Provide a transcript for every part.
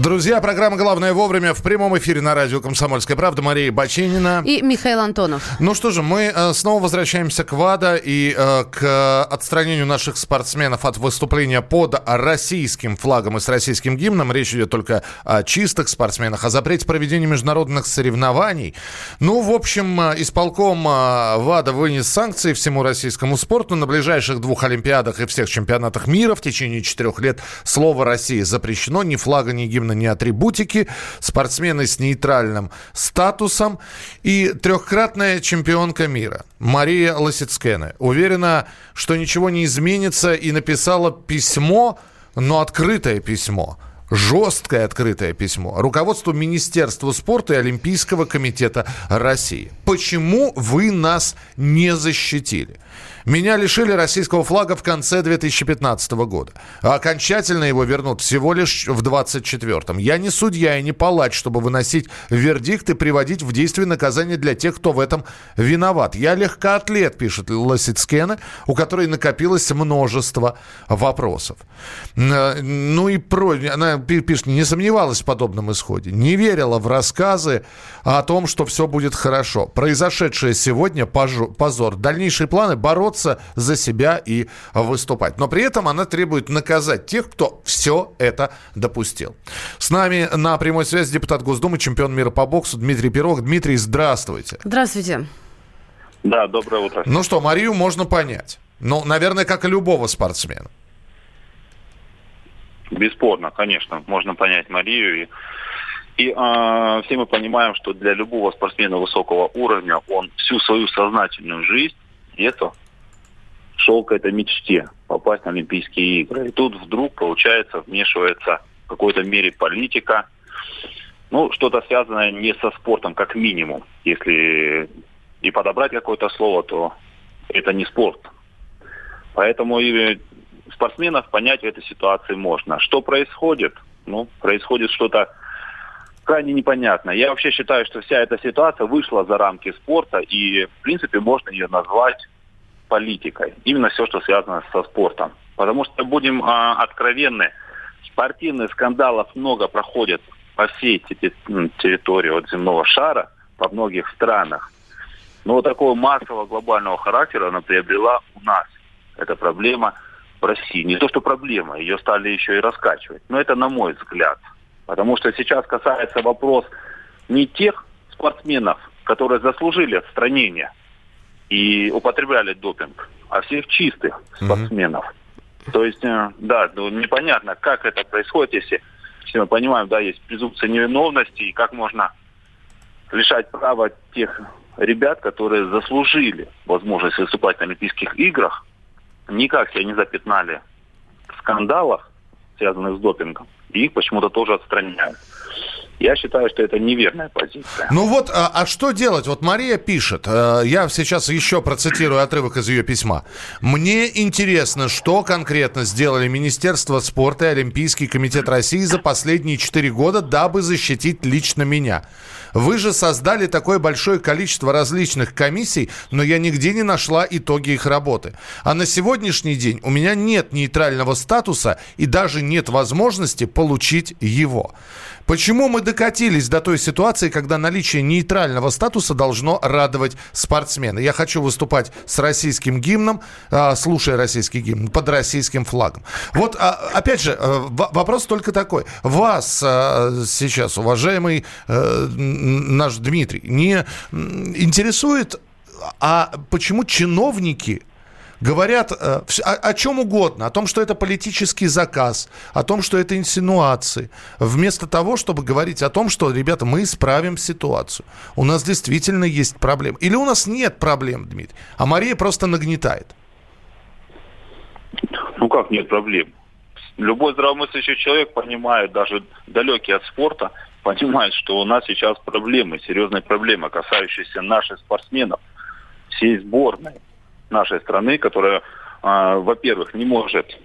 Друзья, программа «Главное вовремя» в прямом эфире на радио «Комсомольская правда». Мария Бачинина. И Михаил Антонов. Ну что же, мы э, снова возвращаемся к ВАДА и э, к отстранению наших спортсменов от выступления под российским флагом и с российским гимном. Речь идет только о чистых спортсменах, о запрете проведения международных соревнований. Ну, в общем, э, исполком э, ВАДА вынес санкции всему российскому спорту. На ближайших двух Олимпиадах и всех чемпионатах мира в течение четырех лет слово «Россия» запрещено. Ни флага, ни гимна гимна, ни атрибутики, спортсмены с нейтральным статусом и трехкратная чемпионка мира Мария Лосицкене. Уверена, что ничего не изменится и написала письмо, но открытое письмо – жесткое открытое письмо руководству Министерства спорта и Олимпийского комитета России. Почему вы нас не защитили? Меня лишили российского флага в конце 2015 года. Окончательно его вернут всего лишь в 2024. Я не судья и не палач, чтобы выносить вердикт и приводить в действие наказание для тех, кто в этом виноват. Я легкоатлет, пишет Лосицкена, у которой накопилось множество вопросов. Ну и про... Она пишет, не сомневалась в подобном исходе, не верила в рассказы о том, что все будет хорошо. Произошедшее сегодня позор. Дальнейшие планы бороться бороться за себя и выступать. Но при этом она требует наказать тех, кто все это допустил. С нами на прямой связи депутат Госдумы, чемпион мира по боксу Дмитрий Пирог. Дмитрий, здравствуйте. Здравствуйте. Да, доброе утро. Ну что, Марию можно понять. Ну, наверное, как и любого спортсмена. Бесспорно, конечно, можно понять Марию. И, и э, все мы понимаем, что для любого спортсмена высокого уровня он всю свою сознательную жизнь, это шел к этой мечте попасть на Олимпийские игры. И тут вдруг, получается, вмешивается в какой-то мере политика, ну, что-то связанное не со спортом, как минимум. Если и подобрать какое-то слово, то это не спорт. Поэтому и спортсменов понять в этой ситуации можно. Что происходит? Ну, происходит что-то крайне непонятно. Я вообще считаю, что вся эта ситуация вышла за рамки спорта, и, в принципе, можно ее назвать политикой. Именно все, что связано со спортом. Потому что, будем а, откровенны, спортивных скандалов много проходит по всей территории от земного шара, по многих странах. Но такого массового глобального характера она приобрела у нас. Это проблема в России. Не то, что проблема, ее стали еще и раскачивать. Но это на мой взгляд. Потому что сейчас касается вопрос не тех спортсменов, которые заслужили отстранение – и употребляли допинг, а всех чистых спортсменов. Mm-hmm. То есть, э, да, ну, непонятно, как это происходит, если все мы понимаем, да, есть презумпция невиновности, и как можно лишать права тех ребят, которые заслужили возможность выступать на Олимпийских играх, никак себя не запятнали в скандалах, связанных с допингом, и их почему-то тоже отстраняют. Я считаю, что это неверная позиция. Ну вот, а, а что делать? Вот Мария пишет, э, я сейчас еще процитирую отрывок из ее письма. Мне интересно, что конкретно сделали Министерство спорта и Олимпийский комитет России за последние четыре года, дабы защитить лично меня. Вы же создали такое большое количество различных комиссий, но я нигде не нашла итоги их работы. А на сегодняшний день у меня нет нейтрального статуса и даже нет возможности получить его. Почему мы докатились до той ситуации, когда наличие нейтрального статуса должно радовать спортсмена? Я хочу выступать с российским гимном, а, слушая российский гимн, под российским флагом. Вот, а, опять же, э, вопрос только такой. Вас а, сейчас, уважаемый э, наш Дмитрий, не интересует, а почему чиновники говорят э, о, о чем угодно, о том, что это политический заказ, о том, что это инсинуации, вместо того, чтобы говорить о том, что, ребята, мы исправим ситуацию. У нас действительно есть проблемы. Или у нас нет проблем, Дмитрий, а Мария просто нагнетает. Ну как нет проблем? Любой здравомыслящий человек понимает, даже далекий от спорта, понимает, что у нас сейчас проблемы, серьезные проблемы, касающиеся наших спортсменов, всей сборной нашей страны, которая, э, во-первых, не может,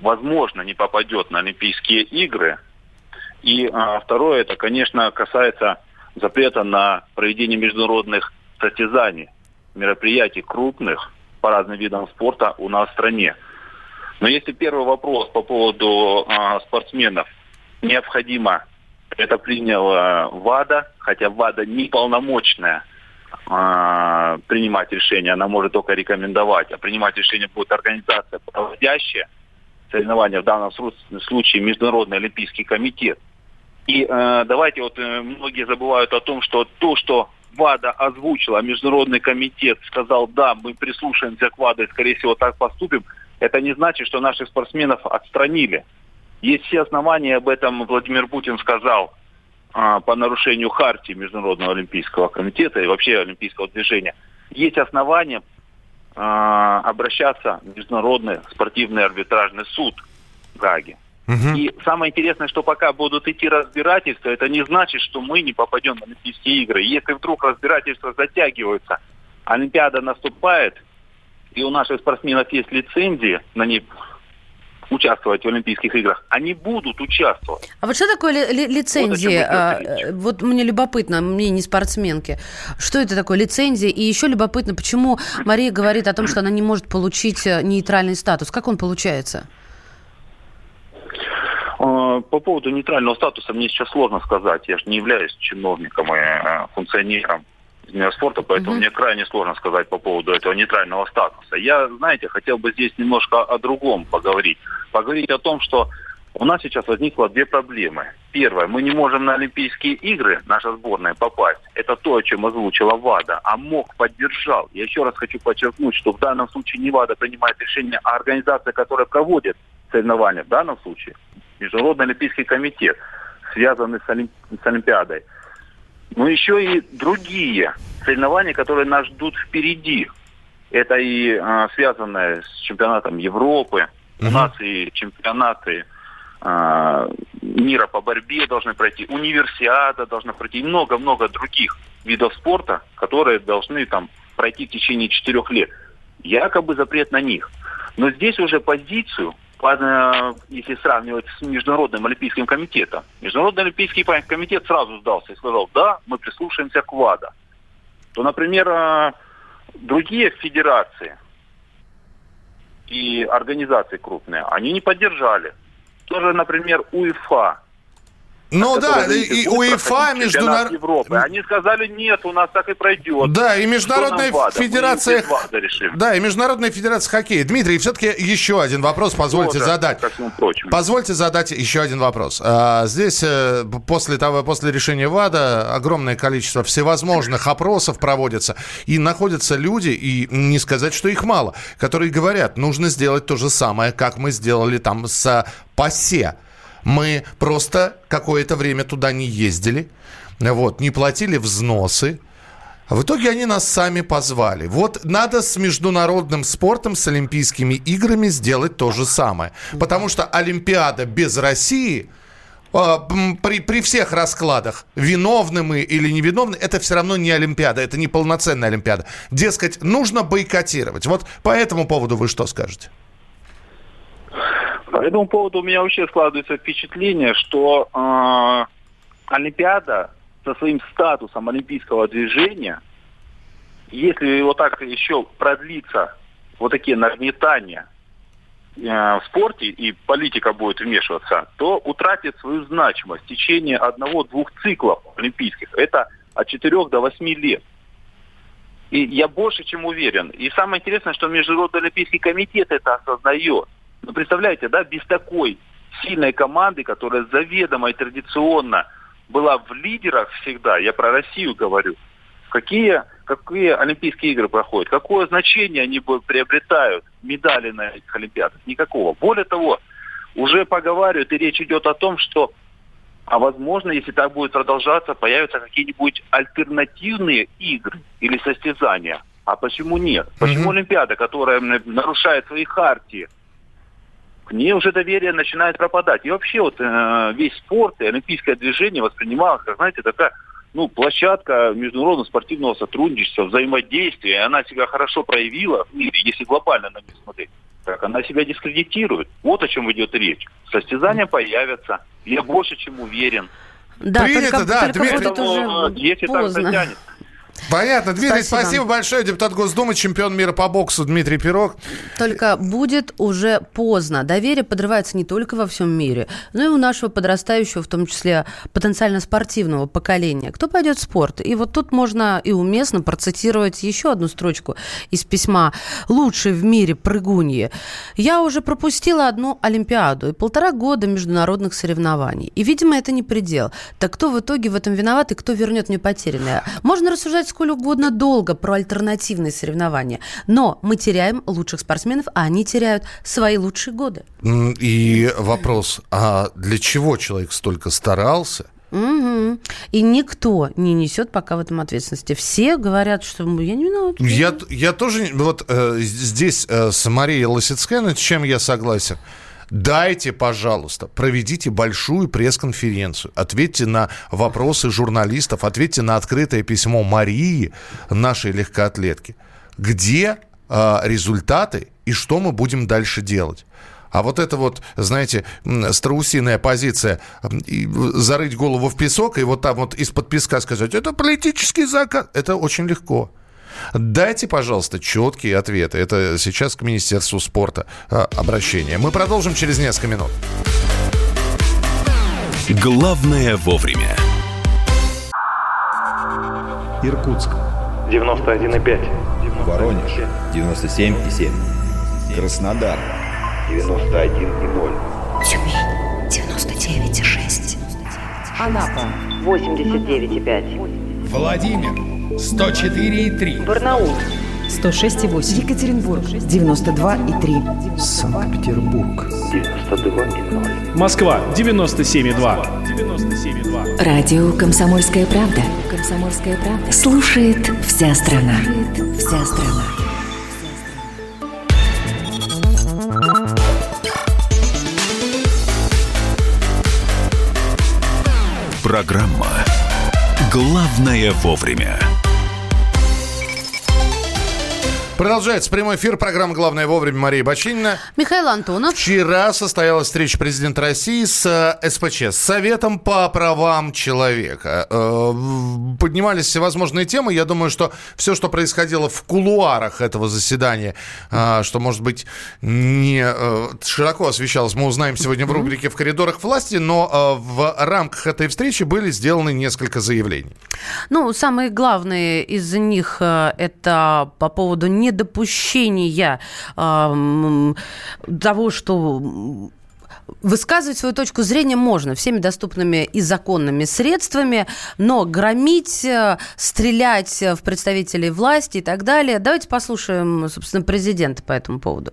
возможно, не попадет на Олимпийские игры. И э, второе, это, конечно, касается запрета на проведение международных состязаний, мероприятий крупных по разным видам спорта у нас в стране. Но если первый вопрос по поводу э, спортсменов, необходимо, это приняла ВАДА, хотя ВАДА неполномочная э, принимать решение, она может только рекомендовать, а принимать решение будет организация, проводящая соревнования, в данном случае Международный Олимпийский комитет. И э, давайте вот э, многие забывают о том, что то, что ВАДА озвучила, Международный комитет сказал, да, мы прислушаемся к ВАДА и, скорее всего, так поступим, это не значит, что наших спортсменов отстранили. Есть все основания, об этом Владимир Путин сказал по нарушению хартии Международного Олимпийского комитета и вообще Олимпийского движения. Есть основания а, обращаться в Международный спортивный арбитражный суд в Гаге. Угу. И самое интересное, что пока будут идти разбирательства, это не значит, что мы не попадем на Олимпийские игры. Если вдруг разбирательства затягиваются, Олимпиада наступает, и у наших спортсменов есть лицензии на них участвовать в Олимпийских играх, они будут участвовать. А вот что такое ли, ли, лицензии? Вот, а, вот мне любопытно, мне не спортсменки. Что это такое лицензия? И еще любопытно, почему Мария говорит о том, что она не может получить э, нейтральный статус. Как он получается? А, по поводу нейтрального статуса мне сейчас сложно сказать. Я же не являюсь чиновником и э, функционером спорта, поэтому угу. мне крайне сложно сказать по поводу этого нейтрального статуса. Я, знаете, хотел бы здесь немножко о другом поговорить. Поговорить о том, что у нас сейчас возникло две проблемы. Первое, мы не можем на Олимпийские игры, наша сборная, попасть. Это то, о чем озвучила ВАДА. А МОК поддержал. Я еще раз хочу подчеркнуть, что в данном случае не ВАДА принимает решение, а организация, которая проводит соревнования, в данном случае Международный Олимпийский комитет, связанный с, Олимп... с Олимпиадой – но еще и другие соревнования, которые нас ждут впереди. Это и а, связанное с чемпионатом Европы. Uh-huh. У нас и чемпионаты а, мира по борьбе должны пройти, универсиада должна пройти, и много-много других видов спорта, которые должны там пройти в течение четырех лет. Якобы запрет на них. Но здесь уже позицию если сравнивать с Международным Олимпийским комитетом. Международный Олимпийский комитет сразу сдался и сказал, да, мы прислушаемся к ВАДА. То, например, э, другие федерации и организации крупные, они не поддержали. Тоже, например, УЕФА ну да, и, УЕФА, международная... Европы. Они сказали, нет, у нас так и пройдет. Да, и Международная Федерация... Да, и Международная Федерация хоккея. Дмитрий, все-таки еще один вопрос позвольте Тоже, задать. Позвольте задать еще один вопрос. А, здесь э, после того, после решения ВАДА огромное количество всевозможных опросов проводится, и находятся люди, и не сказать, что их мало, которые говорят, нужно сделать то же самое, как мы сделали там с ПАСЕ мы просто какое-то время туда не ездили, вот, не платили взносы. В итоге они нас сами позвали. Вот надо с международным спортом, с Олимпийскими играми сделать то же самое. Потому что Олимпиада без России а, при, при всех раскладах, виновны мы или невиновны, это все равно не Олимпиада, это не полноценная Олимпиада. Дескать, нужно бойкотировать. Вот по этому поводу вы что скажете? По этому поводу у меня вообще складывается впечатление, что э, Олимпиада со своим статусом олимпийского движения, если вот так еще продлится вот такие нагнетания э, в спорте и политика будет вмешиваться, то утратит свою значимость в течение одного-двух циклов олимпийских. Это от 4 до 8 лет. И я больше чем уверен. И самое интересное, что Международный Олимпийский комитет это осознает. Ну, представляете, да, без такой сильной команды, которая заведомо и традиционно была в лидерах всегда, я про Россию говорю, какие, какие Олимпийские игры проходят, какое значение они приобретают, медали на этих Олимпиадах, никакого. Более того, уже поговаривают, и речь идет о том, что, а возможно, если так будет продолжаться, появятся какие-нибудь альтернативные игры или состязания. А почему нет? Почему mm-hmm. Олимпиада, которая нарушает свои хартии, к ней уже доверие начинает пропадать. И вообще вот э, весь спорт и олимпийское движение воспринималось, как, знаете, такая ну, площадка международного спортивного сотрудничества, взаимодействия. Она себя хорошо проявила в мире, если глобально на нее смотреть. Так она себя дискредитирует. Вот о чем идет речь. Состязания появятся. Я больше чем уверен. Да, Принято, только, да, только Дмитрий. будет уже э, так поздно. затянет, Понятно. Дмитрий, спасибо. Спасибо. большое. Депутат Госдумы, чемпион мира по боксу Дмитрий Пирог. Только будет уже поздно. Доверие подрывается не только во всем мире, но и у нашего подрастающего, в том числе потенциально спортивного поколения. Кто пойдет в спорт? И вот тут можно и уместно процитировать еще одну строчку из письма «Лучший в мире прыгуньи». Я уже пропустила одну Олимпиаду и полтора года международных соревнований. И, видимо, это не предел. Так кто в итоге в этом виноват и кто вернет мне потерянное? Можно рассуждать сколь угодно долго про альтернативные соревнования, но мы теряем лучших спортсменов, а они теряют свои лучшие годы. И вопрос, а для чего человек столько старался? Мгм. И никто не несет пока в этом ответственности. Все говорят, что «Ну, я не виноват. Я, я тоже, вот э, здесь э, с Марией Лосицкой, с чем я согласен. Дайте, пожалуйста, проведите большую пресс-конференцию, ответьте на вопросы журналистов, ответьте на открытое письмо Марии, нашей легкоатлетки. Где э, результаты и что мы будем дальше делать? А вот это вот, знаете, страусиная позиция, зарыть голову в песок и вот там вот из-под песка сказать, это политический заказ, это очень легко. Дайте, пожалуйста, четкие ответы. Это сейчас к Министерству спорта э, обращение. Мы продолжим через несколько минут. Главное вовремя. Иркутск. 91,5. Воронеж. 97,7. Краснодар. 91,0. Тюмень 99,6. Анапа 89,5. Владимир 104,3. Барнаул 106,8. Екатеринбург 92,3. Санкт-Петербург. 92,0. Москва 97,2. 97,2. Радио «Комсомольская правда». «Комсомольская правда». Слушает вся страна. Вся страна. Программа «Главное вовремя». Продолжается прямой эфир программы «Главное вовремя» Мария Бочинина. Михаил Антонов. Вчера состоялась встреча президента России с э, СПЧ, с Советом по правам человека. Э, Поднимались всевозможные темы. Я думаю, что все, что происходило в кулуарах этого заседания, э, что, может быть, не широко освещалось, мы узнаем сегодня в рубрике «В коридорах власти», но в рамках этой встречи были сделаны несколько заявлений. Ну, самые главные из них это по поводу недопущения того, что Высказывать свою точку зрения можно всеми доступными и законными средствами, но громить, э, стрелять в представителей власти и так далее. Давайте послушаем, собственно, президента по этому поводу.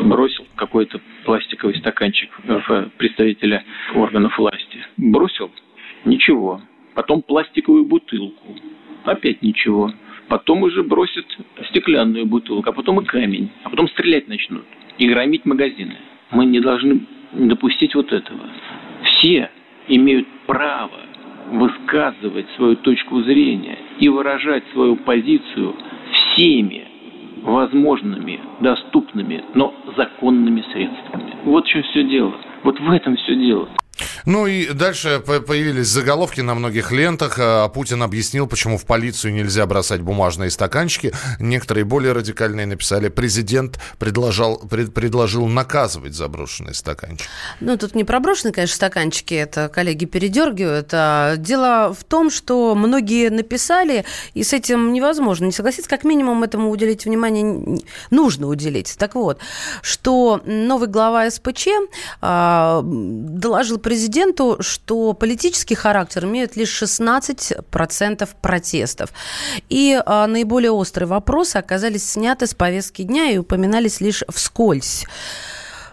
бросил какой-то пластиковый стаканчик в представителя органов власти. Бросил – ничего. Потом пластиковую бутылку. Опять ничего. Потом уже бросит стеклянную бутылку, а потом и камень. А потом стрелять начнут. И громить магазины. Мы не должны допустить вот этого. Все имеют право высказывать свою точку зрения и выражать свою позицию всеми возможными, доступными, но законными средствами. Вот в чем все дело. Вот в этом все дело. Ну и дальше по- появились заголовки на многих лентах. А Путин объяснил, почему в полицию нельзя бросать бумажные стаканчики. Некоторые более радикальные написали, президент предложил, пред- предложил наказывать заброшенные стаканчики. Ну, тут не проброшены, конечно, стаканчики, это коллеги передергивают. А дело в том, что многие написали, и с этим невозможно не согласиться. Как минимум этому уделить внимание нужно уделить. Так вот, что новый глава СПЧ а, доложил президенту, что политический характер имеет лишь 16% протестов. И а, наиболее острые вопросы оказались сняты с повестки дня и упоминались лишь вскользь.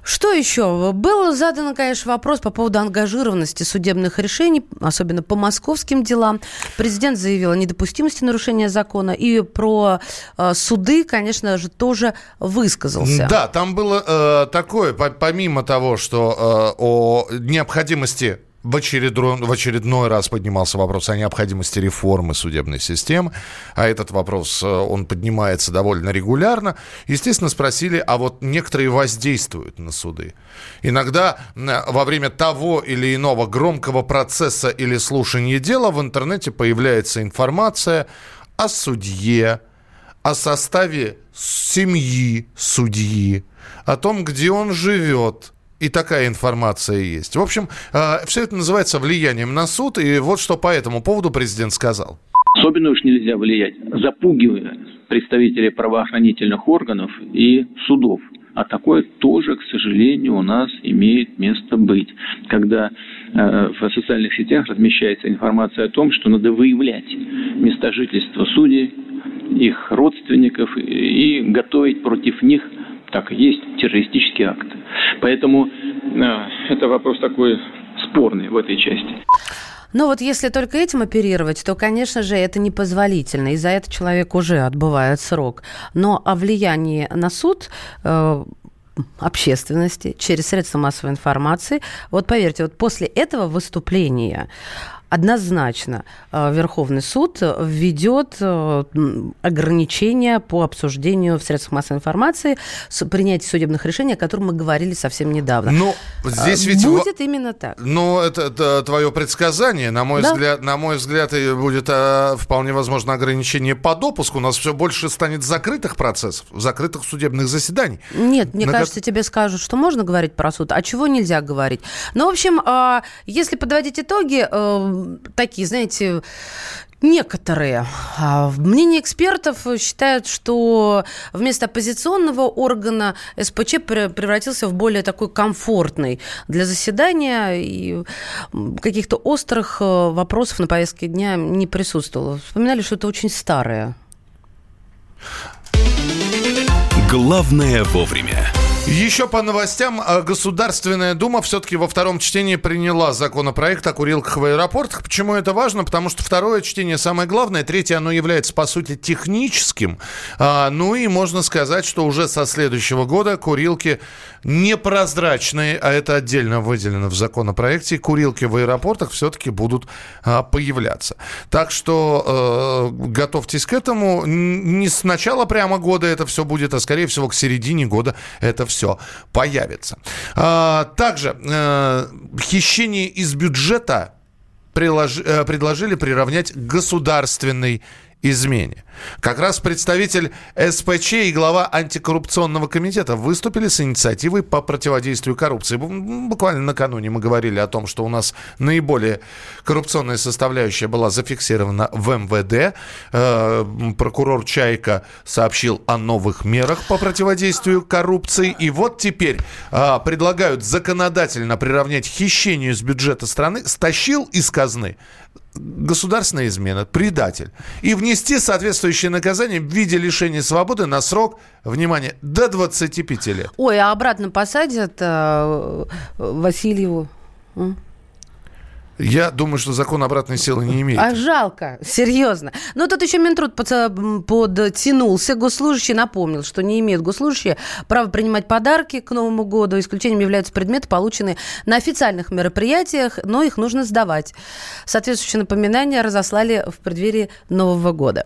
Что еще? Был задан, конечно, вопрос по поводу ангажированности судебных решений, особенно по московским делам. Президент заявил о недопустимости нарушения закона и про э, суды, конечно же, тоже высказался. Да, там было э, такое, по- помимо того, что э, о необходимости в очередной, в очередной раз поднимался вопрос о необходимости реформы судебной системы, а этот вопрос, э, он поднимается довольно регулярно. Естественно, спросили, а вот некоторые воздействуют на суды. Иногда во время того или иного громкого процесса или слушания дела в интернете появляется информация о судье, о составе семьи судьи, о том, где он живет – и такая информация есть. В общем, э, все это называется влиянием на суд, и вот что по этому поводу президент сказал. Особенно уж нельзя влиять, запугивая представителей правоохранительных органов и судов. А такое тоже, к сожалению, у нас имеет место быть. Когда э, в социальных сетях размещается информация о том, что надо выявлять места жительства судей, их родственников и готовить против них так и есть террористические акты. Поэтому э, это вопрос такой спорный в этой части. Но вот если только этим оперировать, то, конечно же, это непозволительно. И за это человек уже отбывает срок. Но о влиянии на суд э, общественности через средства массовой информации, вот поверьте, вот после этого выступления однозначно э, Верховный суд ведет э, ограничения по обсуждению в средствах массовой информации, принятия судебных решений, о котором мы говорили совсем недавно. Но здесь ведь... Будет именно так. Но это, это твое предсказание. На мой, да. взгляд, на мой взгляд, будет вполне возможно ограничение по допуску. У нас все больше станет закрытых процессов, закрытых судебных заседаний. Нет, мне на кажется, тебе скажут, что можно говорить про суд, а чего нельзя говорить. Ну, в общем, а, если подводить итоги, такие, знаете, Некоторые. А, мнение экспертов считают, что вместо оппозиционного органа СПЧ превратился в более такой комфортный для заседания, и каких-то острых э, вопросов на повестке дня не присутствовало. Вспоминали, что это очень старое. Главное вовремя. Еще по новостям. А, Государственная Дума все-таки во втором чтении приняла законопроект о курилках в аэропортах. Почему это важно? Потому что второе чтение самое главное. Третье, оно является, по сути, техническим. А, ну и можно сказать, что уже со следующего года курилки непрозрачные, а это отдельно выделено в законопроекте, курилки в аэропортах все-таки будут а, появляться. Так что э, готовьтесь к этому. Не с начала прямо года это все будет, а скорее всего к середине года это все появится. А, также э, хищение из бюджета э, предложили приравнять к государственной измене. Как раз представитель СПЧ и глава антикоррупционного комитета выступили с инициативой по противодействию коррупции. Буквально накануне мы говорили о том, что у нас наиболее коррупционная составляющая была зафиксирована в МВД. Э, прокурор Чайка сообщил о новых мерах по противодействию коррупции. И вот теперь э, предлагают законодательно приравнять хищению с бюджета страны, стащил из казны государственная измена, предатель, и внести соответствующее наказание в виде лишения свободы на срок, внимание, до 25 лет. Ой, а обратно посадят э, Васильеву? Я думаю, что закон обратной силы не имеет. А жалко, серьезно. Но тут еще Минтруд подтянулся. Госслужащий напомнил, что не имеют госслужащие права принимать подарки к Новому году. Исключением являются предметы, полученные на официальных мероприятиях, но их нужно сдавать. Соответствующие напоминания разослали в преддверии Нового года.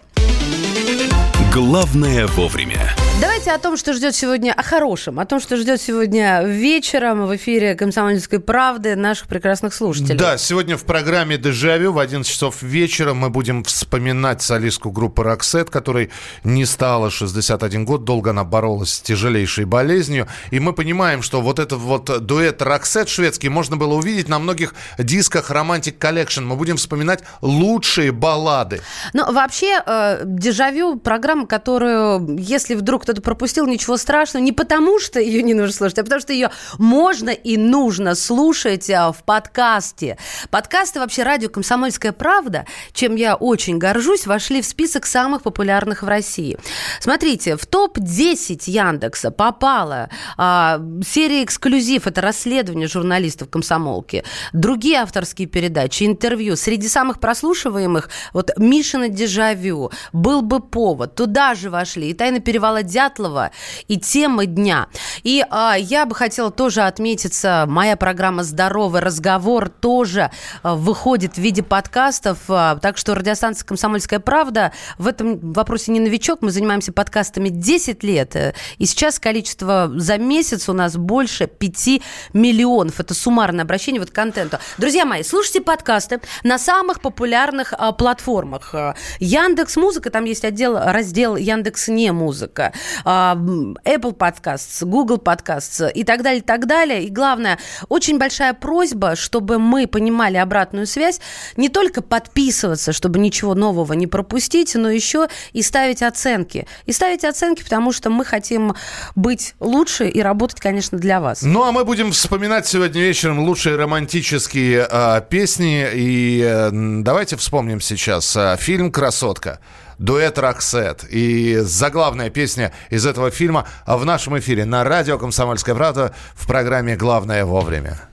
Главное вовремя. Давайте о том, что ждет сегодня, о хорошем, о том, что ждет сегодня вечером в эфире «Комсомольской правды» наших прекрасных слушателей. Да, сегодня в программе «Дежавю» в 11 часов вечера мы будем вспоминать солистку группы «Роксет», которой не стало 61 год, долго она боролась с тяжелейшей болезнью. И мы понимаем, что вот этот вот дуэт «Роксет» шведский можно было увидеть на многих дисках «Романтик Collection». Мы будем вспоминать лучшие баллады. Ну, вообще, э, «Дежавю» программа которую, если вдруг кто-то пропустил, ничего страшного, не потому что ее не нужно слушать, а потому что ее можно и нужно слушать а, в подкасте. Подкасты вообще радио «Комсомольская правда», чем я очень горжусь, вошли в список самых популярных в России. Смотрите, в топ-10 Яндекса попала а, серия «Эксклюзив», это расследование журналистов «Комсомолки», другие авторские передачи, интервью. Среди самых прослушиваемых вот «Мишина дежавю», «Был бы повод», «Туда же вошли», и «Тайна перевала Дятлова и темы дня. И а, я бы хотела тоже отметиться, моя программа «Здоровый разговор» тоже а, выходит в виде подкастов, а, так что радиостанция «Комсомольская правда» в этом вопросе не новичок, мы занимаемся подкастами 10 лет, э, и сейчас количество за месяц у нас больше 5 миллионов. Это суммарное обращение вот к контенту. Друзья мои, слушайте подкасты на самых популярных а, платформах. А, Яндекс Музыка, там есть отдел, раздел Яндекс не музыка, Apple Podcasts, Google Podcasts и так далее, так далее. И главное, очень большая просьба, чтобы мы понимали обратную связь, не только подписываться, чтобы ничего нового не пропустить, но еще и ставить оценки. И ставить оценки, потому что мы хотим быть лучше и работать, конечно, для вас. Ну, а мы будем вспоминать сегодня вечером лучшие романтические э, песни. И э, давайте вспомним сейчас э, фильм «Красотка». Дуэт Роксет. И заглавная песня из этого фильма в нашем эфире на радио «Комсомольская правда» в программе «Главное вовремя».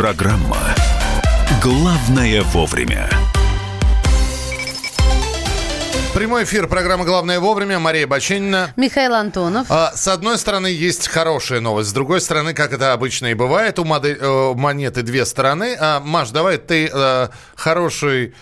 Программа «Главное вовремя». Прямой эфир программы «Главное вовремя». Мария Баченина. Михаил Антонов. А, С одной стороны, есть хорошая новость. С другой стороны, как это обычно и бывает, у модель- э, монеты две стороны. А, Маш, давай ты э, хороший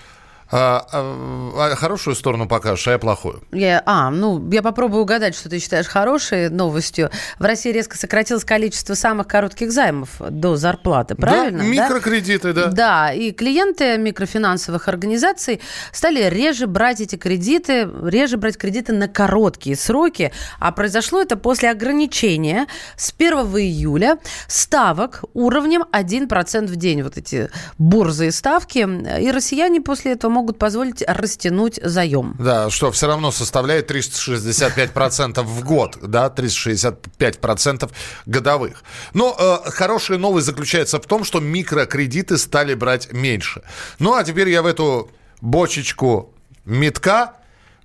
А, а, а хорошую сторону покажешь, а я плохую. Я, а, ну, я попробую угадать, что ты считаешь хорошей новостью. В России резко сократилось количество самых коротких займов до зарплаты, правильно? Да, микрокредиты, да. Да, и клиенты микрофинансовых организаций стали реже брать эти кредиты, реже брать кредиты на короткие сроки. А произошло это после ограничения с 1 июля ставок уровнем 1% в день. Вот эти борзые ставки. И россияне после этого могут позволить растянуть заем. Да, что все равно составляет 365% в год, да, 365% годовых. Но э, хорошая новость заключается в том, что микрокредиты стали брать меньше. Ну, а теперь я в эту бочечку метка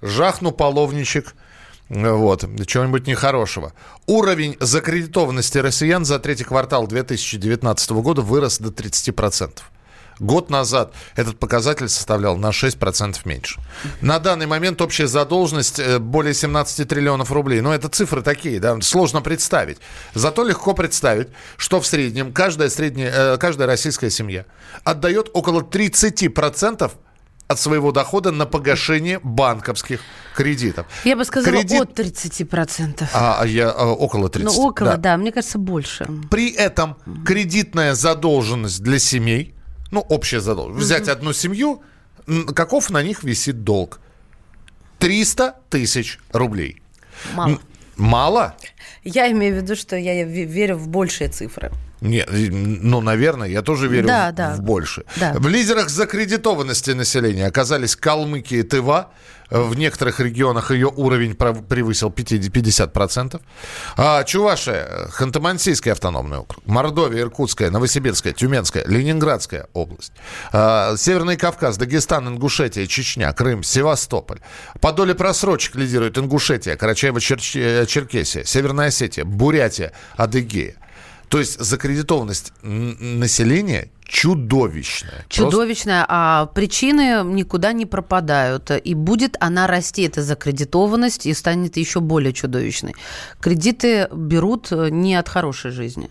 жахну половничек вот, чего-нибудь нехорошего. Уровень закредитованности россиян за третий квартал 2019 года вырос до 30%. Год назад этот показатель составлял на 6% меньше. На данный момент общая задолженность э, более 17 триллионов рублей. Но это цифры такие, да, сложно представить. Зато легко представить, что в среднем каждая, средняя, э, каждая российская семья отдает около 30% от своего дохода на погашение банковских кредитов. Я бы сказала Кредит- от 30%. А, а я а, около 30. Ну, около, да. да. мне кажется, больше. При этом кредитная задолженность для семей, ну, общая задолженность, взять одну семью, каков на них висит долг? 300 тысяч рублей. Мало. Мало? Я имею в виду, что я ве- верю в большие цифры. Нет, ну, наверное, я тоже верю Да, в, да. в больше. Да. В лидерах закредитованности населения оказались Калмыкия и Тыва. В некоторых регионах ее уровень превысил 50%. 50%. А, Чувашия, Ханты-Мансийский автономный округ, Мордовия, Иркутская, Новосибирская, Тюменская, Ленинградская область, а, Северный Кавказ, Дагестан, Ингушетия, Чечня, Крым, Севастополь. По доле просрочек лидирует Ингушетия, Карачаево-Черкесия, Северная Осетия, Бурятия, Адыгея. То есть закредитованность населения чудовищная. Просто- Чудовищная, а причины никуда не пропадают. И будет она расти, эта закредитованность, и станет еще более чудовищной. Кредиты берут э, не от хорошей жизни.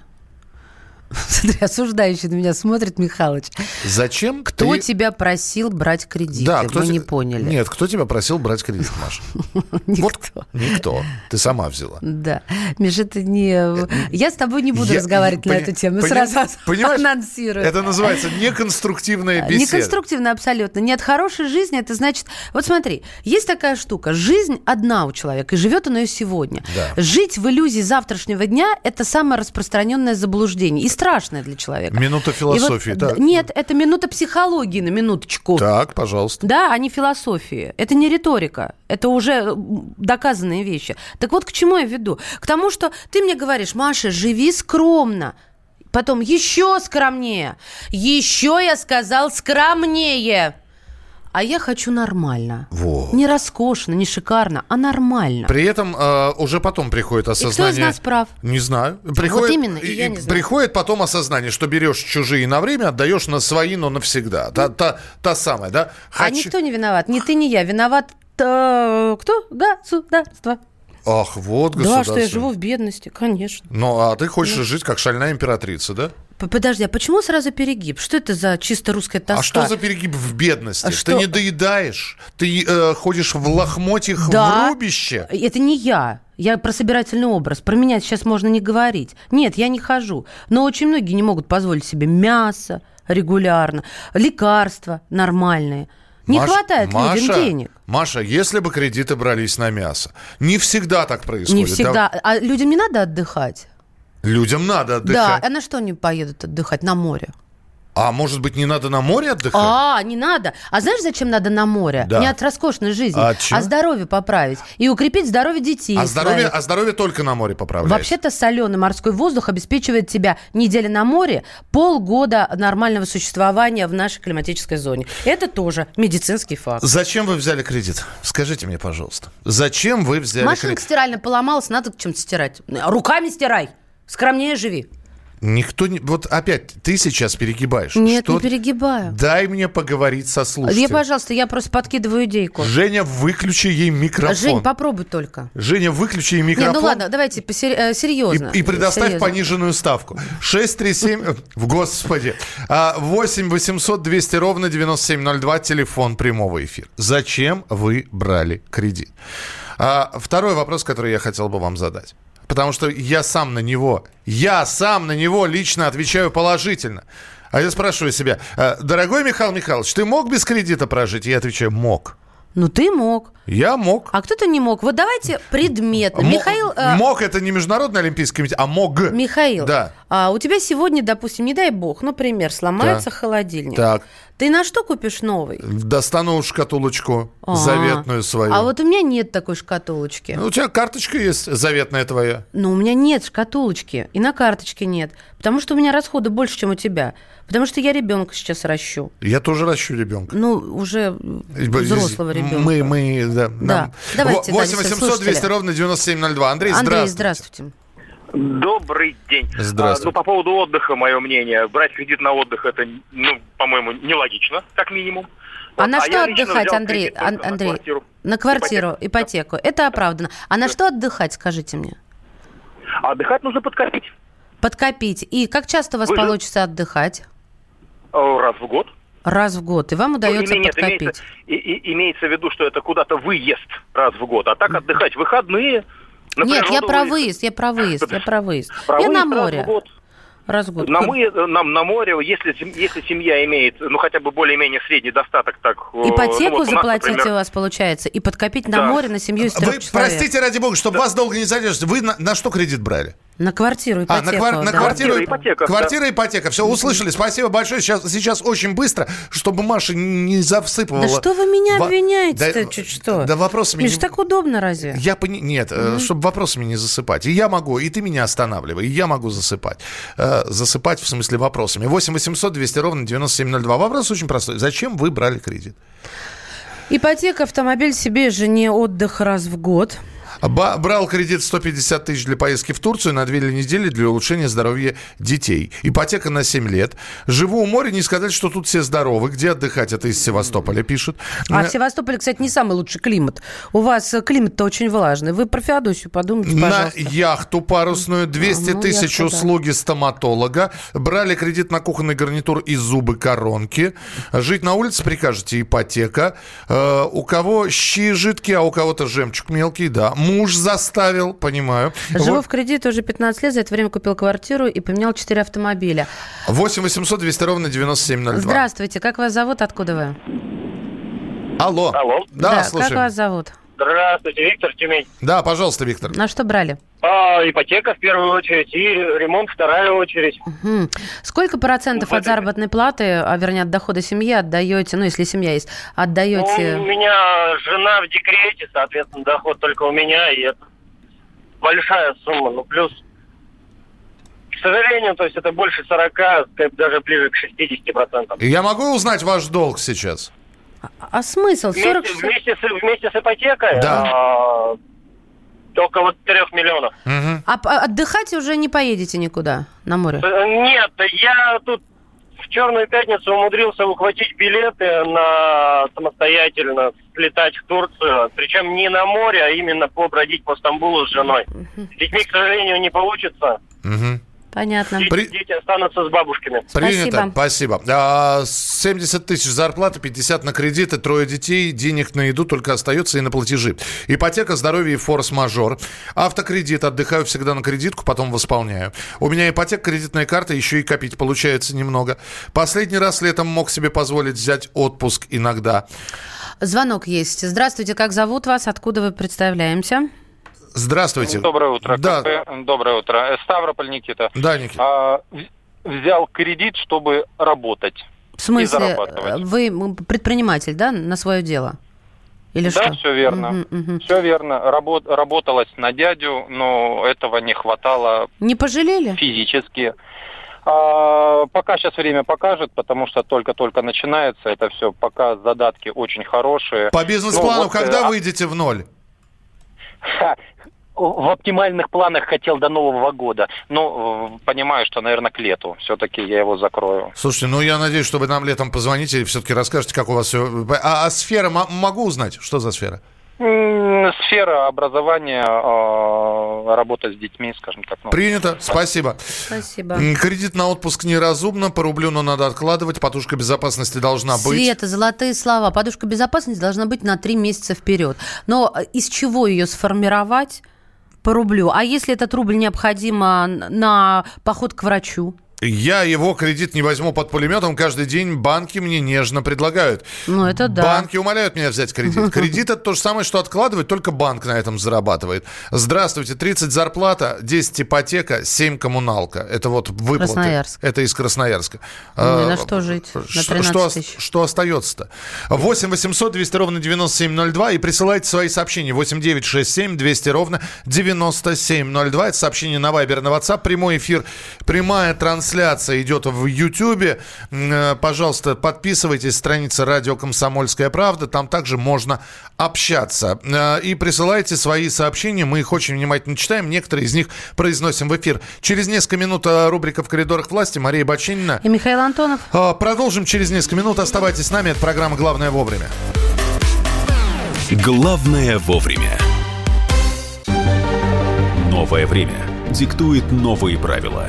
Смотри, осуждающий на меня смотрит Михалыч. Зачем? Кто ты- тебя просил брать кредиты? Да, кто Мы те- не поняли. Нет, кто тебя просил брать кредит, Маша? Никто. Никто. Ты сама взяла. Да. Миш, это не... Я с тобой не буду разговаривать на эту тему. Сразу анонсирую. Это называется неконструктивная беседа. Неконструктивно абсолютно. Нет хорошей жизни, это значит... Вот смотри, есть такая штука. Жизнь одна у человека, и живет он ее сегодня. Жить в иллюзии завтрашнего дня – это самое распространенное заблуждение и страшное для человека. Минута И философии, вот, так. д- Нет, это минута психологии на минуточку. Так, пожалуйста. Да, а не философии. Это не риторика. Это уже доказанные вещи. Так вот, к чему я веду? К тому, что ты мне говоришь, Маша, живи скромно. Потом еще скромнее. Еще, я сказал, скромнее. А я хочу нормально. Во. Не роскошно, не шикарно, а нормально. При этом э, уже потом приходит кто из осознание... нас прав? Не знаю. Приходит, именно, и я не знаю. Приходит потом осознание, что берешь чужие на время, отдаешь на свои, но навсегда. Та, та, та самая, да? А никто не виноват. Ни ты, ни я. Виноват э, кто? Государство. Ах, вот Да, государство. что я живу в бедности, конечно. Ну, а ты хочешь жить как шальная императрица, да? Подожди, а почему сразу перегиб? Что это за чисто русская тоска? А что за перегиб в бедности? А ты что- не доедаешь, ты э, ходишь в лохмотьях Да. в рубище. Это не я. Я про собирательный образ. Про меня сейчас можно не говорить. Нет, я не хожу. Но очень многие не могут позволить себе мясо регулярно, лекарства нормальные. Не Маш- хватает Маша, людям денег. Маша, если бы кредиты брались на мясо, не всегда так происходит. Не всегда. А людям не надо отдыхать? Да- людям надо Да. отдыхать. А на что они поедут отдыхать? На море. А может быть, не надо на море отдыхать? А, не надо. А знаешь, зачем надо на море? Да. Не от роскошной жизни, А от чего? здоровье поправить. И укрепить здоровье детей. А здоровье, своих. а здоровье только на море поправляется. Вообще-то соленый морской воздух обеспечивает тебя неделя на море, полгода нормального существования в нашей климатической зоне. Это тоже медицинский факт. Зачем вы взяли кредит? Скажите мне, пожалуйста. Зачем вы взяли Машинка кредит? стиральная поломалась, надо чем-то стирать. Руками стирай. Скромнее живи. Никто не... Вот опять, ты сейчас перегибаешь. Нет, Что- не перегибаю. Дай мне поговорить со Я, слушателем. пожалуйста, я просто подкидываю идейку. Женя, выключи ей микрофон. Жень, попробуй только. Женя, выключи ей Не, микрофон. ну ладно, давайте посер- э, серьезно. И, и предоставь Серьезно. пониженную ставку. 637... э, В господи. А, 8 800 200 ровно 9702. Телефон прямого эфира. Зачем вы брали кредит? А, второй вопрос, который я хотел бы вам задать. Потому что я сам на него, я сам на него лично отвечаю положительно. А я спрашиваю себя, «А, дорогой Михаил Михайлович, ты мог без кредита прожить? Я отвечаю, мог. Ну ты мог. Я мог. А кто-то не мог. Вот давайте предметно. Мо- Михаил... э, Мог это не Международный Олимпийский комитет, а мог. Михаил, Да. а у тебя сегодня, допустим, не дай бог, например, сломается Так. холодильник. Так. Ты на что купишь новый? Достану шкатулочку А. заветную свою. А вот у меня нет такой шкатулочки. Ну, у тебя карточка есть заветная твоя. Но у меня нет шкатулочки, и на карточке нет. Потому что у меня расходы больше, чем у тебя. Потому что я ребенка сейчас ращу. Я тоже ращу ребенка. Ну, уже взрослого ребенка. Мы, мы, да. нам- Давайте, Во- да, 8 800 слушатели. 200 ровно 9702. Андрей, Андрей, здравствуйте. здравствуйте. Добрый день. Здравствуйте. А, ну, по поводу отдыха, мое мнение. Брать кредит на отдых, это, ну, по-моему, нелогично, как минимум. А Вот. на я что отдыхать, Андрей? кредит Ан- на Андрей, квартиру. на квартиру, ипотеку. Это оправдано. А на что отдыхать, скажите мне? А отдыхать нужно подкопить. Подкопить. И как часто у вас Вы же- получится отдыхать? Э, Раз в год. Раз в год. И вам удается Ну, или нет, подкопить. имеется, и- и- имеется в виду, что это куда-то выезд раз в год. А так отдыхать в выходные. на Нет, я про выезд, я про выезд, я про выезд. Про я на выезд раз море. в год. Раз в год. На, мы, на, на море, если, если семья имеет, ну, хотя бы более-менее средний достаток, так... э, ну, Ипотеку вот у нас, заплатить например, у вас получается и подкопить на Да. море на семью из трех Вы, человек. простите, ради бога, чтобы вас долго не задержать, вы на, на что кредит брали? На квартиру, А, ипотеку. на, квар- на да. квартиру, Квартира, ипотека, Квартира, ипотека. Все, услышали. Спасибо большое. Сейчас, сейчас очень быстро, чтобы Маша не засыпывала. Да что вы меня Во- обвиняете-то, Да- чуть что? Да вопросами... Мне не- же так удобно разве? Я пони... Нет, чтобы вопросами не засыпать. И я могу, и ты меня останавливай, и я могу засыпать. Э, засыпать в смысле вопросами. 8 800 200 ровно 9702. Вопрос очень простой. Зачем вы брали кредит? Ипотека, автомобиль себе, жене, отдых раз в год. Брал кредит 150 тысяч для поездки в Турцию на две недели для улучшения здоровья детей. Ипотека на 7 лет. Живу у моря, не сказать, что тут все здоровы. Где отдыхать? Это из Севастополя пишут. А в Севастополе, кстати, не самый лучший климат. У вас э, климат-то очень влажный. Вы про Феодосию подумайте, На пожалуйста. яхту парусную 200 ну, тысяч яхта, да. услуги стоматолога. Брали кредит на кухонный гарнитур и зубы коронки. Жить на улице прикажете ипотека. Э, у кого щи жидкие, а у кого-то жемчуг мелкий, да. Муж заставил, понимаю. Живу Вот. в кредите уже 15 лет, за это время купил квартиру и поменял 4 автомобиля. 8 800 200 ровно 9702. Здравствуйте, как вас зовут, откуда вы? Алло. Алло. Да, как слушаем. вас зовут? Здравствуйте, Виктор Тюмень. Да, пожалуйста, Виктор. На что брали? А, ипотека в первую очередь и ремонт вторая очередь. Мгм. Сколько процентов от заработной платы, а вернее от дохода семьи отдаете, ну если семья есть, отдаете? Ну, у меня жена в декрете, соответственно, доход только у меня, и это большая сумма. Ну, плюс, к сожалению, то есть это больше 40, как даже ближе к 60%. Я могу узнать ваш долг сейчас? А смысл? 40... Вместе, вместе, с, вместе с ипотекой Да. а, около 3 миллионов. А п- отдыхать уже не поедете никуда на море? Э, Нет, я тут в Черную пятницу умудрился ухватить билеты на самостоятельно слетать в Турцию. Причем не на море, а именно побродить по Стамбулу с женой. С детьми, к сожалению, не получится. Понятно. Дети, дети останутся с бабушками. Принято, спасибо. А, 70 тысяч зарплаты, 50 на кредиты, трое детей, денег на еду только остается и на платежи. Ипотека, здоровье и форс-мажор. Автокредит, отдыхаю всегда на кредитку, потом восполняю. У меня ипотека, кредитная карта, еще и копить получается немного. Последний раз летом мог себе позволить взять отпуск иногда. Звонок есть. Здравствуйте, как зовут вас? Откуда вы представляемся? Здравствуйте. Доброе утро. Да. КП. Доброе утро. Э, Ставрополь Никита. Да, Никита. А, взял кредит, чтобы работать. В смысле, вы предприниматель, да, на свое дело? Или да, что? все верно. Мгм, мгм. Все верно. Работ, работалось на дядю, но этого не хватало Не пожалели? физически. А, пока сейчас время покажет, потому что только-только начинается это все. Пока задатки очень хорошие. По бизнес-плану, Ну, вот, когда э, выйдете в ноль? В оптимальных планах хотел до Нового года. Но э, понимаю, что, наверное, к лету. Все-таки я его закрою. Слушайте, ну я надеюсь, что вы нам летом позвоните и все-таки расскажете, как у вас все... А, а сфера, могу узнать, что за сфера? Сфера образования, э, работа с детьми, скажем так. ну. Принято, спасибо. Спасибо. Кредит на отпуск неразумно, по рублю, но надо откладывать, подушка безопасности должна быть. Света, золотые слова. Подушка безопасности должна быть на три месяца вперед. Но э, из чего ее сформировать? По рублю. А если этот рубль необходимо на поход к врачу? Я его кредит не возьму под пулеметом. Каждый день банки мне нежно предлагают. Ну, это да. Банки умоляют меня взять кредит. Кредит это то же самое, что откладывать, только банк на этом зарабатывает. Здравствуйте, 30 зарплата, 10 ипотека, 7 коммуналка. Это вот выплаты. Красноярск. Это из Красноярска. Ну, и на А, что жить? На Что, 13 что, тысяч. что остается-то? 8 800 200 ровно 9702 и присылайте свои сообщения. 8 9 6 7 200 ровно 9702. Это сообщение на Вайбер, на WhatsApp. Прямой эфир, прямая трансляция идет в Ютьюбе. Э, Пожалуйста, подписывайтесь. Страница «Радио Комсомольская правда». Там также можно общаться. Э, И присылайте свои сообщения. Мы их очень внимательно читаем. Некоторые из них произносим в эфир. Через несколько минут э, рубрика «В коридорах власти». Мария Бочинина. И Михаил Антонов. Продолжим через несколько минут. Оставайтесь с нами. Это программа «Главное вовремя». Главное вовремя. Новое время диктует новые правила.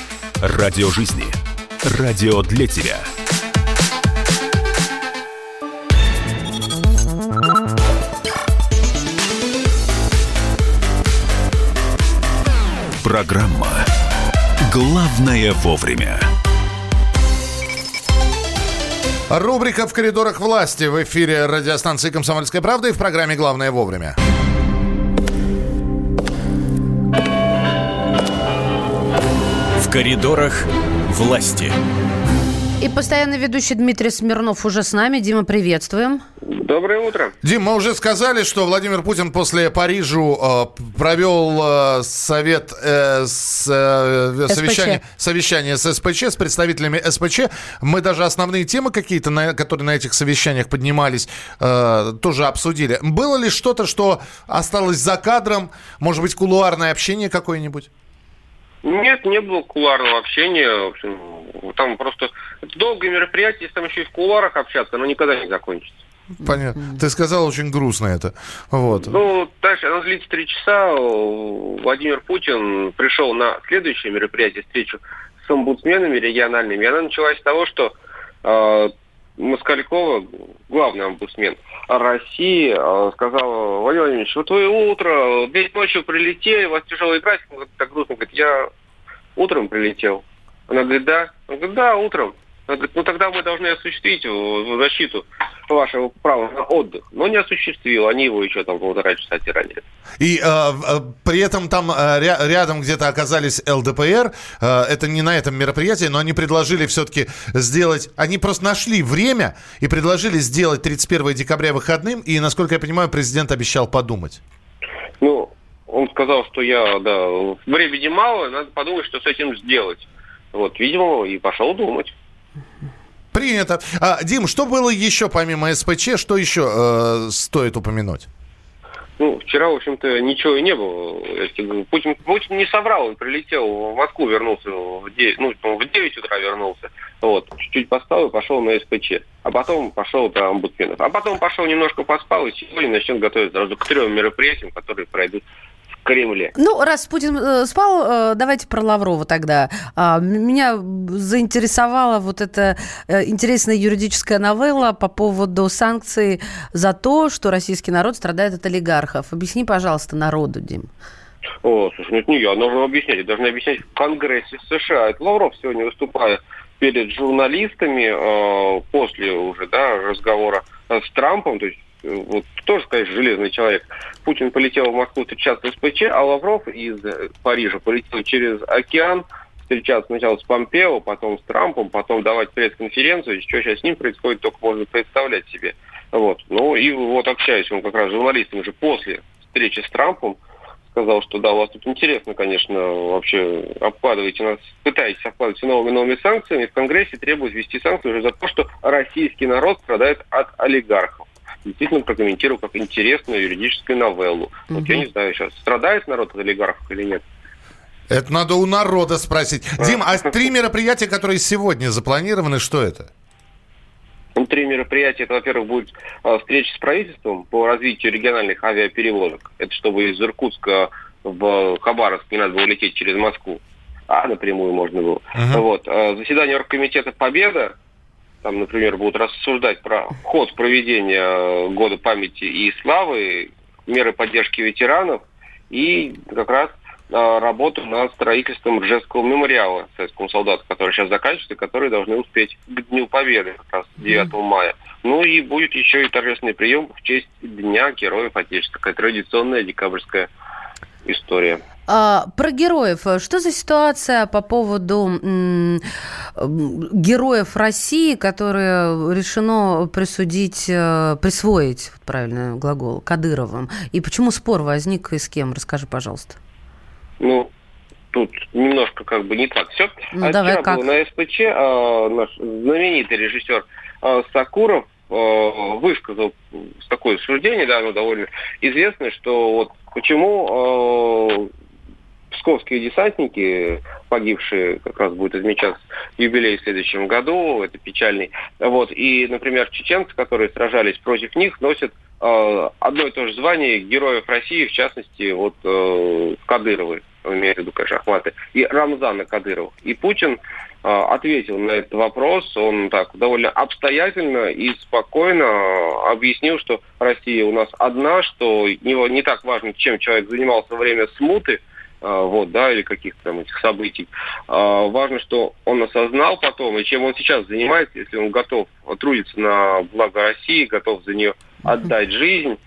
Радио жизни. Радио для тебя. Программа «Главное вовремя». Рубрика «В коридорах власти» в эфире радиостанции «Комсомольская правда» и в программе «Главное вовремя». В коридорах власти. И постоянный ведущий Дмитрий Смирнов уже с нами. Дима, приветствуем. Доброе утро. Дим, мы уже сказали, что Владимир Путин после Парижу э, провел э, совет э, с, э, СПЧ. совещание, совещание с СПЧ, с представителями СПЧ. Мы даже основные темы какие-то, на- которые на этих совещаниях поднимались, э, тоже обсудили. Было ли что-то, что осталось за кадром? Может быть, кулуарное общение какое-нибудь? Нет, не было кулуарного общения. В общем, там просто это долгое мероприятие, если там еще и в кулуарах общаться, оно никогда не закончится. Понятно. Ты сказал очень грустно это. Вот. Ну, дальше оно длится три часа. Владимир Путин пришел на следующее мероприятие, встречу с омбудсменами региональными. И она началась с того, что э, Москалькова, главный омбудсмен России, э, сказала, Владимир Владимирович, вот вы утро, весь ночью прилетели, у вас тяжелый график. Так грустно, говорит, я утром прилетел. Она говорит, да? Он говорит, да, утром. Говорит, ну тогда мы должны осуществить э, защиту вашего права на отдых. Но не осуществил, они его еще там полтора часа тиранили. И э, э, при этом там э, ря- рядом где-то оказались ЛДПР. Э, это не на этом мероприятии, но они предложили все-таки сделать... Они просто нашли время и предложили сделать 31 декабря выходным. И, насколько я понимаю, президент обещал подумать. Ну, он сказал, что я, да, времени мало, надо подумать, что с этим сделать. Вот, видимо, и пошел думать. Принято. А, Дим, что было еще помимо СПЧ? Что еще э, стоит упомянуть? Ну, вчера, в общем-то, ничего и не было. Путин, Путин не соврал, он прилетел в Москву, вернулся в 9, ну, в 9 утра вернулся. Вот, чуть-чуть поспал и пошел на СПЧ. А потом пошел до омбудсменов. А потом пошел немножко поспал и сегодня начнет готовиться сразу к трем мероприятиям, которые пройдут Кремле. Ну, раз Путин э, спал, э, давайте про Лаврова тогда. А, меня заинтересовала вот эта э, интересная юридическая новелла по поводу санкций за то, что российский народ страдает от олигархов. Объясни, пожалуйста, народу, Дим. О, слушай, ну это не я, нужно объяснять. Должны объяснять в Конгрессе США. Это Лавров сегодня выступая перед журналистами э, после уже да, разговора с Трампом, то есть вот, тоже, конечно, железный человек. Путин полетел в Москву встречаться с ПЧ, а Лавров из э, Парижа полетел через океан встречаться сначала с Помпео, потом с Трампом, потом давать пресс-конференцию. Что сейчас с ним происходит, только можно представлять себе. Вот. Ну и вот общаясь, он как раз с журналистами уже после встречи с Трампом, сказал, что да, у вас тут интересно, конечно, вообще обкладываете нас, пытаетесь обкладывать новыми новыми санкциями. В Конгрессе требуют ввести санкции уже за то, что российский народ страдает от олигархов. Действительно прокомментировал как интересную юридическую новеллу. Угу. Вот я не знаю сейчас, страдает народ от олигархов или нет. Это надо у народа спросить. А. Дим, а три мероприятия, которые сегодня запланированы, что это? Ну, три мероприятия. Это, во-первых, будет э, встреча с правительством по развитию региональных авиаперевозок. Это чтобы из Иркутска в Хабаровск не надо было лететь через Москву, а напрямую можно было. Uh-huh. Вот. Э, заседание оргкомитета «Победа». Там, например, будут рассуждать про ход проведения Года памяти и славы, меры поддержки ветеранов и как раз а, работу над строительством Ржевского мемориала советскому солдату, который сейчас заканчивается, который должны успеть к Дню Победы, как раз 9 mm-hmm. мая. Ну и будет еще и торжественный прием в честь Дня Героев Отечества. Такая традиционная декабрьская история. А, про героев. Что за ситуация по поводу м, героев России, которые решено присудить, э, присвоить, правильно глагол, Кадыровым? И почему спор возник и с кем? Расскажи, пожалуйста. Ну, тут немножко как бы не так все. Ну, а давай вчера как? был на СПЧ а, наш знаменитый режиссер а, Сакуров а, высказал такое суждение, да, оно довольно известное, что вот почему псковские десантники, погибшие, как раз будет отмечаться юбилей в следующем году, это печальный. Вот, и, например, чеченцы, которые сражались против них, носят э, одно и то же звание героев России, в частности, вот э, Кадыровы имею в виду, конечно, Ахматы, и Рамзана Кадырова. И Путин э, ответил на этот вопрос, он так довольно обстоятельно и спокойно объяснил, что Россия у нас одна, что не, не так важно, чем человек занимался во время смуты, э, вот, да, или каких-то там этих событий. Э, важно, что он осознал потом, и чем он сейчас занимается, если он готов трудиться на благо России, готов за нее отдать жизнь,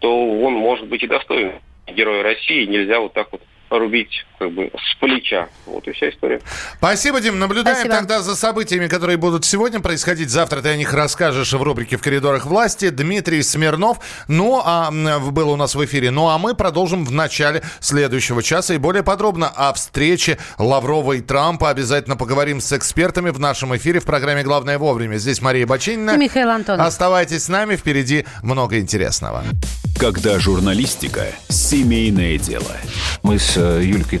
то он может быть и достоин героя России. Нельзя вот так вот рубить как бы с плеча. Вот и вся история. Спасибо, Дим. Наблюдаем Спасибо. тогда за событиями, которые будут сегодня происходить. Завтра ты о них расскажешь в рубрике «В коридорах власти». Дмитрий Смирнов. Ну, а был у нас в эфире. Ну, а мы продолжим в начале следующего часа. И более подробно о встрече Лаврова и Трампа. Обязательно поговорим с экспертами в нашем эфире в программе «Главное вовремя». Здесь Мария Бачинина. И Михаил Антонов. Оставайтесь с нами. Впереди много интересного. Когда журналистика – семейное дело. Мы с э, Юлькой